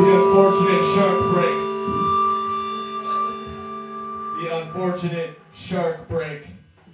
the unfortunate shark break. The unfortunate shark break.